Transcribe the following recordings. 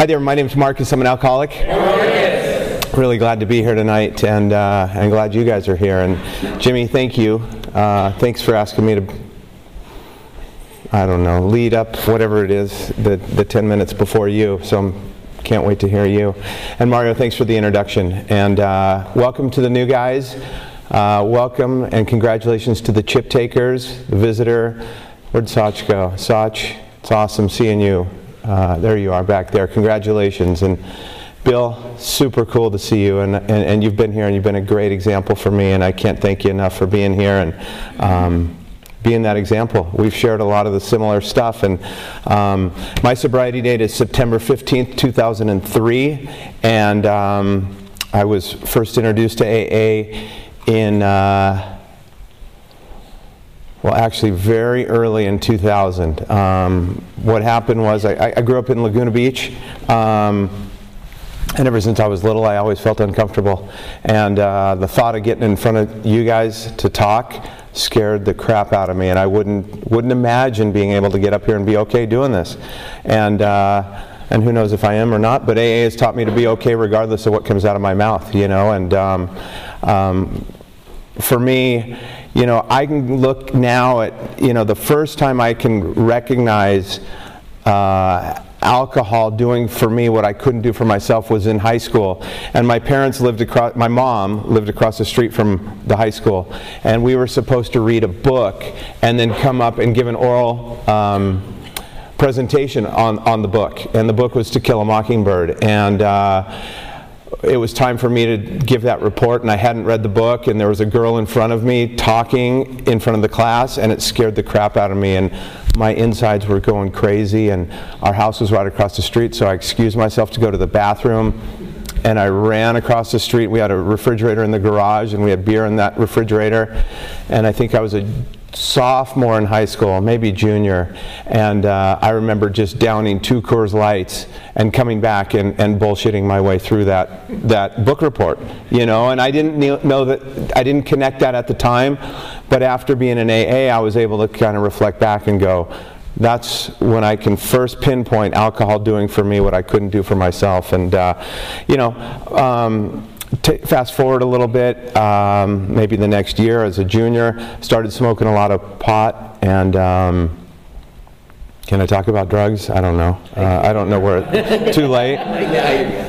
Hi there, my name is Marcus. I'm an alcoholic. Really glad to be here tonight, and uh, I'm glad you guys are here. And Jimmy, thank you. Uh, thanks for asking me to, I don't know, lead up whatever it is, the, the 10 minutes before you. So I'm can't wait to hear you. And Mario, thanks for the introduction. And uh, welcome to the new guys. Uh, welcome and congratulations to the chip takers, the visitor. Where'd Sach go? Sach, it's awesome seeing you. Uh, there you are back there. Congratulations. And Bill, super cool to see you. And, and, and, you've been here and you've been a great example for me. And I can't thank you enough for being here and um, being that example. We've shared a lot of the similar stuff. And um, my sobriety date is September 15th, 2003. And um, I was first introduced to AA in. Uh, well, actually, very early in 2000. Um, what happened was I, I, grew up in Laguna Beach. Um, and ever since I was little, I always felt uncomfortable. And uh, the thought of getting in front of you guys to talk scared the crap out of me. And I wouldn't, wouldn't imagine being able to get up here and be okay doing this. And, uh, and who knows if I am or not, but AA has taught me to be okay regardless of what comes out of my mouth, you know. And um, um, for me, you know, I can look now at, you know, the first time I can recognize uh, alcohol doing for me what I couldn't do for myself was in high school. And my parents lived across, my mom lived across the street from the high school. And we were supposed to read a book and then come up and give an oral um, presentation on, on the book. And the book was To Kill a Mockingbird. And uh, it was time for me to give that report, and I hadn't read the book, and there was a girl in front of me talking in front of the class, and it scared the crap out of me, and my insides were going crazy, and our house was right across the street, so I excused myself to go to the bathroom, and I ran across the street. We had a refrigerator in the garage, and we had beer in that refrigerator, and I think I was a sophomore in high school, maybe junior, and uh, I remember just downing two Coors Lights and coming back and, and bullshitting my way through that that book report, you know. And I didn't know that I didn't connect that at the time, but after being in AA, I was able to kind of reflect back and go. That's when I can first pinpoint alcohol doing for me what I couldn't do for myself, and uh, you know. Um, fast forward a little bit, um, maybe the next year as a junior, started smoking a lot of pot and um, can I talk about drugs? I don't know. Uh, I don't know where. too late.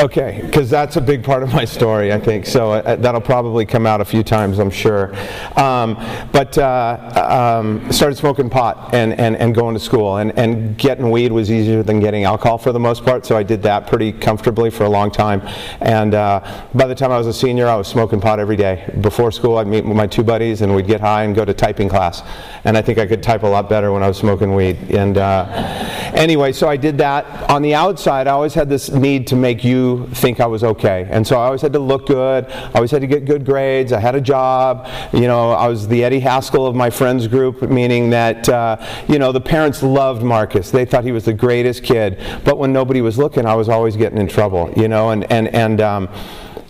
Okay, because that's a big part of my story, I think. So uh, that'll probably come out a few times, I'm sure. Um, but uh, um, started smoking pot and, and, and going to school, and, and getting weed was easier than getting alcohol for the most part. So I did that pretty comfortably for a long time. And uh, by the time I was a senior, I was smoking pot every day. Before school, I'd meet with my two buddies, and we'd get high and go to typing class. And I think I could type a lot better when I was smoking weed. And uh, anyway, so I did that. On the outside, I always had this need to make you think I was okay. And so I always had to look good. I always had to get good grades. I had a job. You know, I was the Eddie Haskell of my friends group, meaning that, uh, you know, the parents loved Marcus. They thought he was the greatest kid. But when nobody was looking, I was always getting in trouble, you know, and, and, and, um,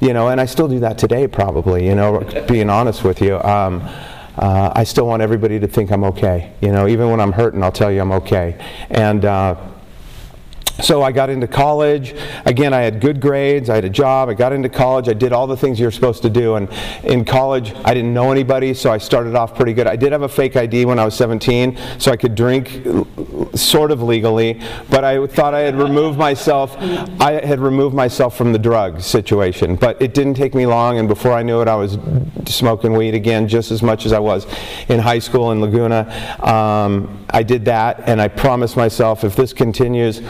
you know, and I still do that today, probably, you know, being honest with you. Um, uh, I still want everybody to think I'm okay. You know, even when I'm hurting, I'll tell you I'm okay. And uh, so I got into college. Again, I had good grades. I had a job. I got into college. I did all the things you're supposed to do. And in college, I didn't know anybody, so I started off pretty good. I did have a fake ID when I was 17, so I could drink sort of legally. But I thought I had removed myself. I had removed myself from the drug situation. But it didn't take me long, and before I knew it, I was smoking weed again, just as much as I was in high school in Laguna. Um, I did that, and I promised myself, if this continues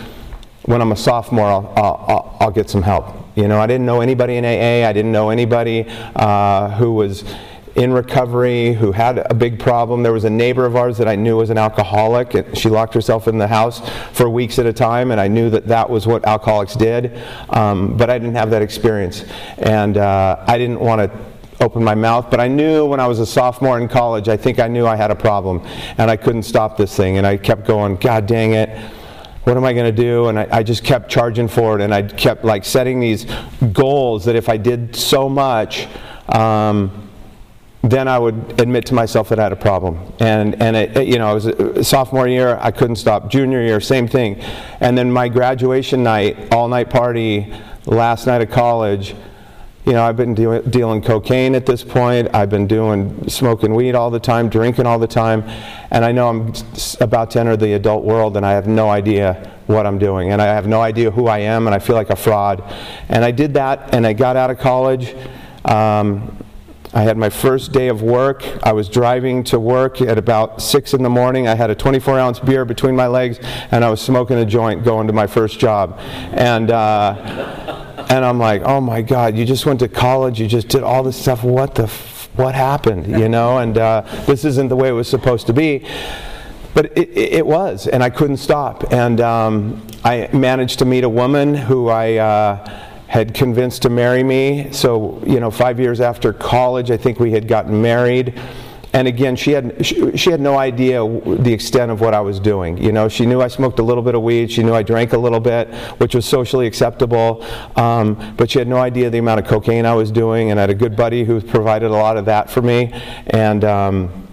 when I'm a sophomore, I'll, I'll, I'll, get some help. You know, I didn't know anybody in AA. I didn't know anybody uh, who was in recovery, who had a big problem. There was a neighbor of ours that I knew was an alcoholic. And she locked herself in the house for weeks at a time, and I knew that that was what alcoholics did. Um, but I didn't have that experience. And uh, I didn't want to open my mouth, but I knew when I was a sophomore in college, I think I knew I had a problem, and I couldn't stop this thing. And I kept going, God dang it what am I going to do? And I, I, just kept charging forward, and I kept like setting these goals that if I did so much, um, then I would admit to myself that I had a problem. And, and it, it, you know, I was a sophomore year, I couldn't stop. Junior year, same thing. And then my graduation night, all night party, last night of college, you know, I've been deal- dealing cocaine at this point. I've been doing smoking weed all the time, drinking all the time, and I know I'm about to enter the adult world, and I have no idea what I'm doing, and I have no idea who I am, and I feel like a fraud. And I did that, and I got out of college. Um, I had my first day of work. I was driving to work at about 6 in the morning. I had a 24 ounce beer between my legs, and I was smoking a joint going to my first job. And, uh, and I'm like, oh my God, you just went to college, you just did all this stuff. What the, f- what happened? You know, and uh, this isn't the way it was supposed to be. But it, it, was, and I couldn't stop. And um, I managed to meet a woman who I. Uh, had convinced to marry me. So, you know, five years after college, I think we had gotten married. And again, she had she, she, had no idea the extent of what I was doing. You know, she knew I smoked a little bit of weed. She knew I drank a little bit, which was socially acceptable. Um, but she had no idea the amount of cocaine I was doing. And I had a good buddy who provided a lot of that for me. And um,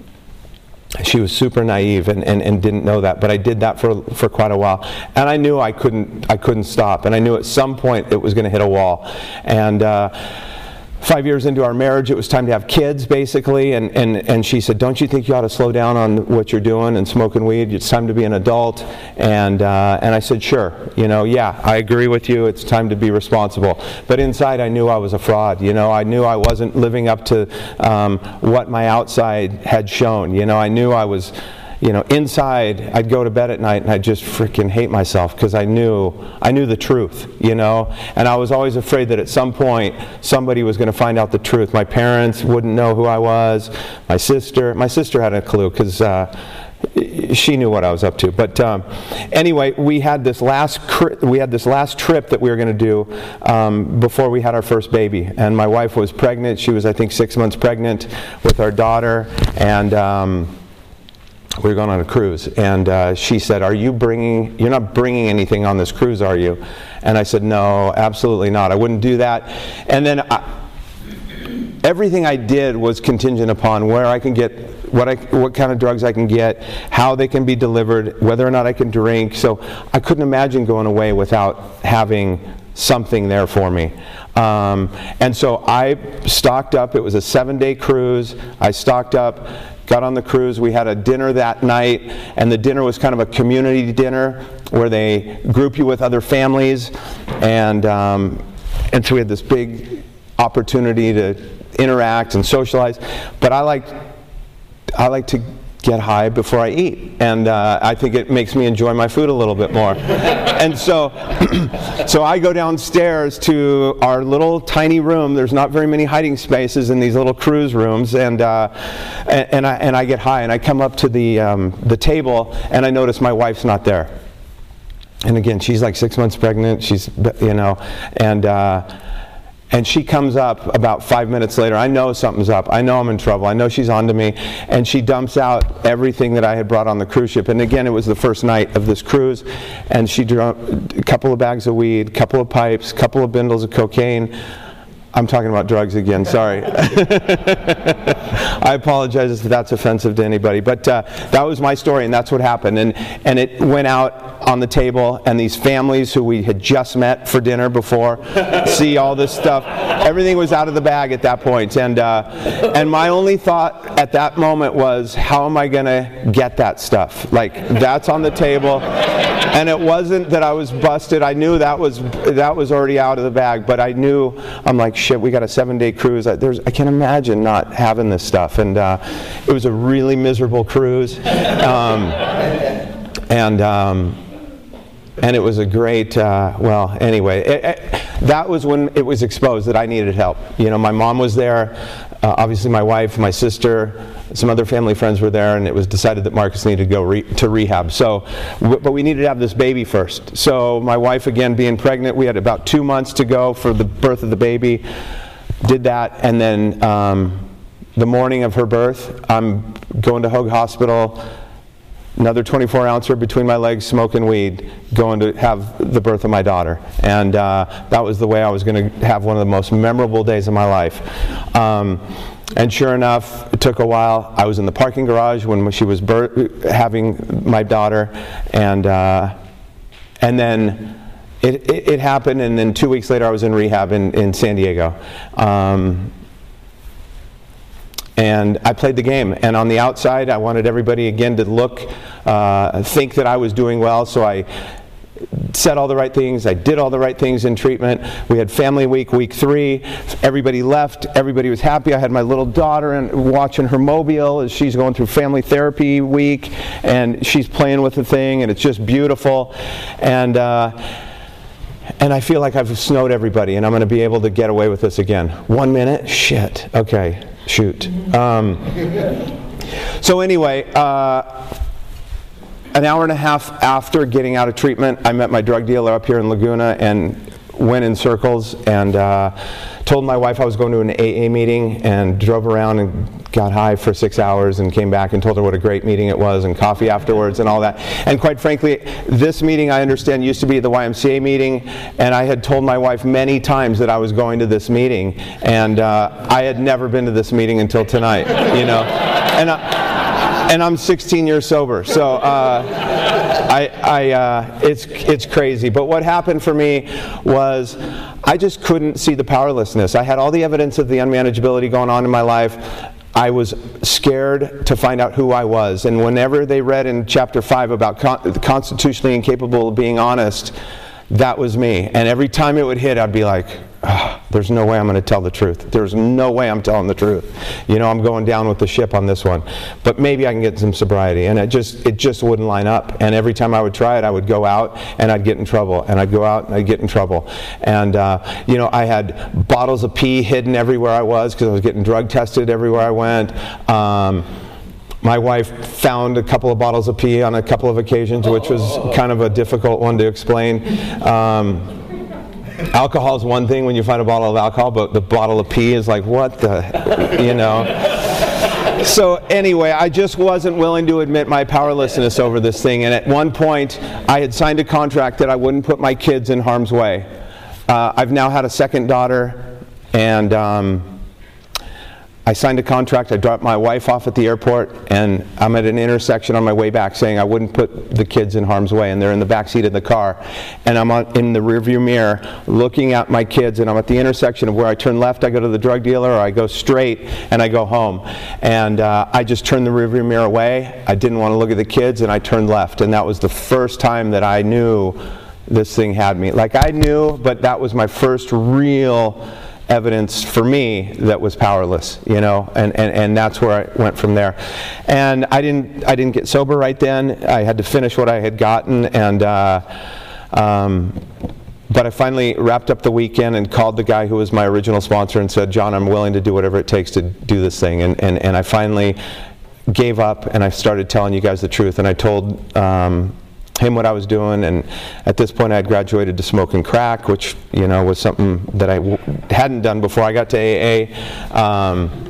she was super naive and, and, and didn't know that but i did that for, for quite a while and i knew i couldn't i couldn't stop and i knew at some point it was going to hit a wall and uh, five years into our marriage, it was time to have kids, basically. And, and, and she said, Don't you think you ought to slow down on what you're doing and smoking weed? It's time to be an adult. And, uh, and I said, Sure. You know, yeah, I agree with you. It's time to be responsible. But inside, I knew I was a fraud. You know, I knew I wasn't living up to um, what my outside had shown. You know, I knew I was you know, inside, I'd go to bed at night and I'd just freaking hate myself because I knew, I knew the truth, you know, and I was always afraid that at some point somebody was going to find out the truth. My parents wouldn't know who I was. My sister, my sister had a clue because. Uh, she knew what I was up to. But um, anyway, we had this last we had this last trip that we were going to do um, before we had our first baby, and my wife was pregnant. She was, I think, six months pregnant with our daughter, and. Um, we were going on a cruise, and uh, she said, "Are you bringing? You're not bringing anything on this cruise, are you?" And I said, "No, absolutely not. I wouldn't do that." And then I, everything I did was contingent upon where I can get what I, what kind of drugs I can get, how they can be delivered, whether or not I can drink. So I couldn't imagine going away without having something there for me. Um, and so I stocked up. It was a seven-day cruise. I stocked up got on the cruise. We had a dinner that night, and the dinner was kind of a community dinner where they group you with other families, and um, and so we had this big opportunity to interact and socialize. But I like I like to get high before I eat, and uh, I think it makes me enjoy my food a little bit more. and so, so I go downstairs to our little tiny room. There's not very many hiding spaces in these little cruise rooms, and uh, and, and, I and I get high, and I come up to the um, the table, and I notice my wife's not there. And again, she's like six months pregnant. She's you know, and. Uh, and she comes up about five minutes later. I know something's up. I know I'm in trouble. I know she's onto me. And she dumps out everything that I had brought on the cruise ship. And again, it was the first night of this cruise. And she dumped a couple of bags of weed, a couple of pipes, a couple of bindles of cocaine. I'm talking about drugs again, sorry. I apologize if that's offensive to anybody. But uh, that was my story, and that's what happened. And, and it went out on the table, and these families who we had just met for dinner before see all this stuff. Everything was out of the bag at that point. And, uh, and my only thought at that moment was, how am I going to get that stuff? Like, that's on the table. And it wasn't that I was busted. I knew that was, that was already out of the bag, but I knew, I'm like, shit, we got a seven day cruise. I, there's, I can't imagine not having this stuff. And uh, it was a really miserable cruise. Um, and, um, and it was a great, uh, well, anyway, it, it, that was when it was exposed that I needed help. You know, my mom was there, uh, obviously my wife, my sister, some other family friends were there, and it was decided that Marcus needed to go re- to rehab. So, w- but we needed to have this baby first. So my wife, again, being pregnant, we had about two months to go for the birth of the baby. Did that, and then um, the morning of her birth, I'm going to Hoag Hospital another 24 ouncer between my legs smoking weed going to have the birth of my daughter and uh, that was the way i was going to have one of the most memorable days of my life um, And sure enough, it took a while. I was in the parking garage when she was having my daughter, and uh, and then it, it, it happened. And then two weeks later, I was in rehab in, in San Diego. Um, and I played the game. And on the outside, I wanted everybody again to look, uh, think that I was doing well. So I said all the right things. I did all the right things in treatment. We had family week, week three. Everybody left. Everybody was happy. I had my little daughter and watching her mobile as she's going through family therapy week, and she's playing with the thing, and it's just beautiful. And uh, and I feel like I've snowed everybody, and I'm going to be able to get away with this again. One minute, shit. Okay, shoot. Um, so anyway. Uh, an hour and a half after getting out of treatment, I met my drug dealer up here in Laguna and went in circles and uh, told my wife I was going to an AA meeting and drove around and got high for six hours and came back and told her what a great meeting it was and coffee afterwards and all that. And quite frankly, this meeting I understand used to be the YMCA meeting and I had told my wife many times that I was going to this meeting and uh, I had never been to this meeting until tonight, you know. And I, and I'm 16 years sober. So uh, I, I, uh, it's, it's crazy. But what happened for me was I just couldn't see the powerlessness. I had all the evidence of the unmanageability going on in my life. I was scared to find out who I was. And whenever they read in chapter 5 about con- constitutionally incapable of being honest, that was me. And every time it would hit, I'd be like, oh, there's no way I'm going to tell the truth. There's no way I'm telling the truth. You know, I'm going down with the ship on this one. But maybe I can get some sobriety. And it just, it just wouldn't line up. And every time I would try it, I would go out and I'd get in trouble. And I'd go out and I'd get in trouble. And, uh, you know, I had bottles of pee hidden everywhere I was because I was getting drug tested everywhere I went. Um, my wife found a couple of bottles of pee on a couple of occasions, which was kind of a difficult one to explain. Um, alcohol is one thing when you find a bottle of alcohol, but the bottle of pee is like, what the, you know? So, anyway, I just wasn't willing to admit my powerlessness over this thing. And at one point, I had signed a contract that I wouldn't put my kids in harm's way. Uh, I've now had a second daughter, and um, I signed a contract. I dropped my wife off at the airport, and I'm at an intersection on my way back saying I wouldn't put the kids in harm's way, and they're in the back seat of the car. And I'm on, in the rearview mirror looking at my kids, and I'm at the intersection of where I turn left, I go to the drug dealer, or I go straight, and I go home. And uh, I just turned the rearview mirror away. I didn't want to look at the kids, and I turned left. And that was the first time that I knew this thing had me. Like I knew, but that was my first real evidence for me that was powerless, you know, and, and, and that's where I went from there. And I didn't, I didn't get sober right then. I had to finish what I had gotten, and uh, um, but I finally wrapped up the weekend and called the guy who was my original sponsor and said, John, I'm willing to do whatever it takes to do this thing. And, and, and I finally gave up and I started telling you guys the truth. And I told um, him what I was doing, and at this point I had graduated to smoking crack, which you know was something that I w- hadn't done before I got to AA. Um,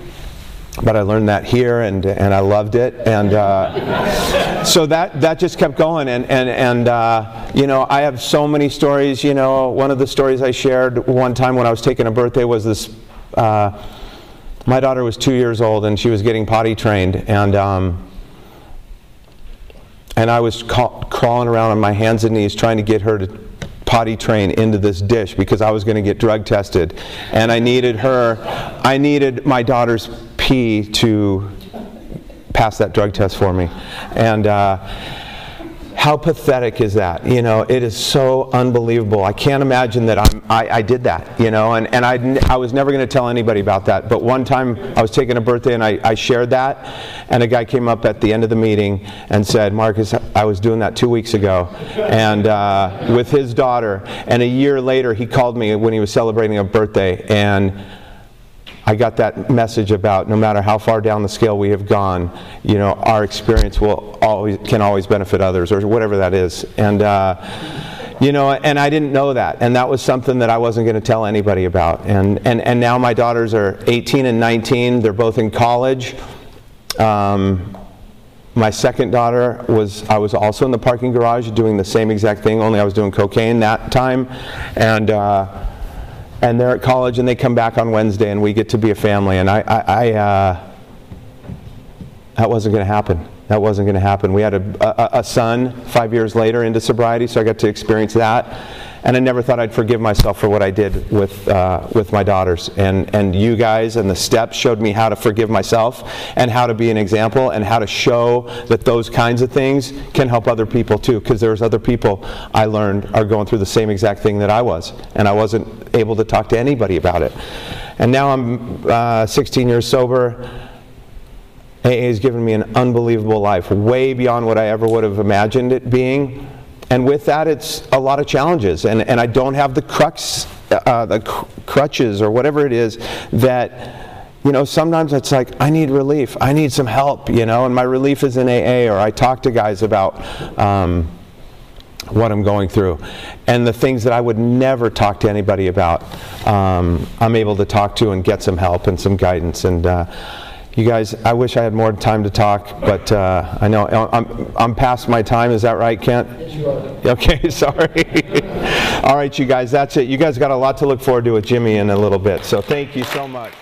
but I learned that here, and and I loved it, and uh, so that that just kept going, and and and uh, you know I have so many stories. You know, one of the stories I shared one time when I was taking a birthday was this. Uh, my daughter was two years old, and she was getting potty trained, and. Um, and I was ca- crawling around on my hands and knees trying to get her to potty train into this dish because I was going to get drug tested. And I needed her, I needed my daughter's pee to pass that drug test for me. And, uh, how pathetic is that? You know, it is so unbelievable. I can't imagine that I'm, I, I did that, you know, and, and I, I was never going to tell anybody about that. But one time I was taking a birthday and I, I shared that, and a guy came up at the end of the meeting and said, Marcus, I was doing that two weeks ago, and uh, with his daughter. And a year later, he called me when he was celebrating a birthday, and I got that message about no matter how far down the scale we have gone, you know, our experience will always can always benefit others, or whatever that is. And uh, you know, and I didn't know that, and that was something that I wasn't going to tell anybody about. And and and now my daughters are 18 and 19; they're both in college. Um, my second daughter was I was also in the parking garage doing the same exact thing, only I was doing cocaine that time, and. Uh, and they're at college and they come back on Wednesday and we get to be a family. And I, I, I uh, that wasn't going to happen. That wasn't going to happen. We had a, a, a son five years later into sobriety, so I got to experience that. And I never thought I'd forgive myself for what I did with, uh, with my daughters. And, and you guys and the steps showed me how to forgive myself and how to be an example and how to show that those kinds of things can help other people too. Because there's other people I learned are going through the same exact thing that I was. And I wasn't able to talk to anybody about it. And now I'm uh, 16 years sober. AA has given me an unbelievable life, way beyond what I ever would have imagined it being. And with that, it's a lot of challenges. And, and I don't have the crux, uh, the cr- crutches or whatever it is that, you know, sometimes it's like, I need relief. I need some help, you know, and my relief is in AA, or I talk to guys about um, what I'm going through. And the things that I would never talk to anybody about, um, I'm able to talk to and get some help and some guidance. And, uh, you guys, I wish I had more time to talk, but uh, I know I'm, I'm past my time. Is that right, Kent? Yes, you are. Okay, sorry. All right, you guys, that's it. You guys got a lot to look forward to with Jimmy in a little bit. So thank you so much.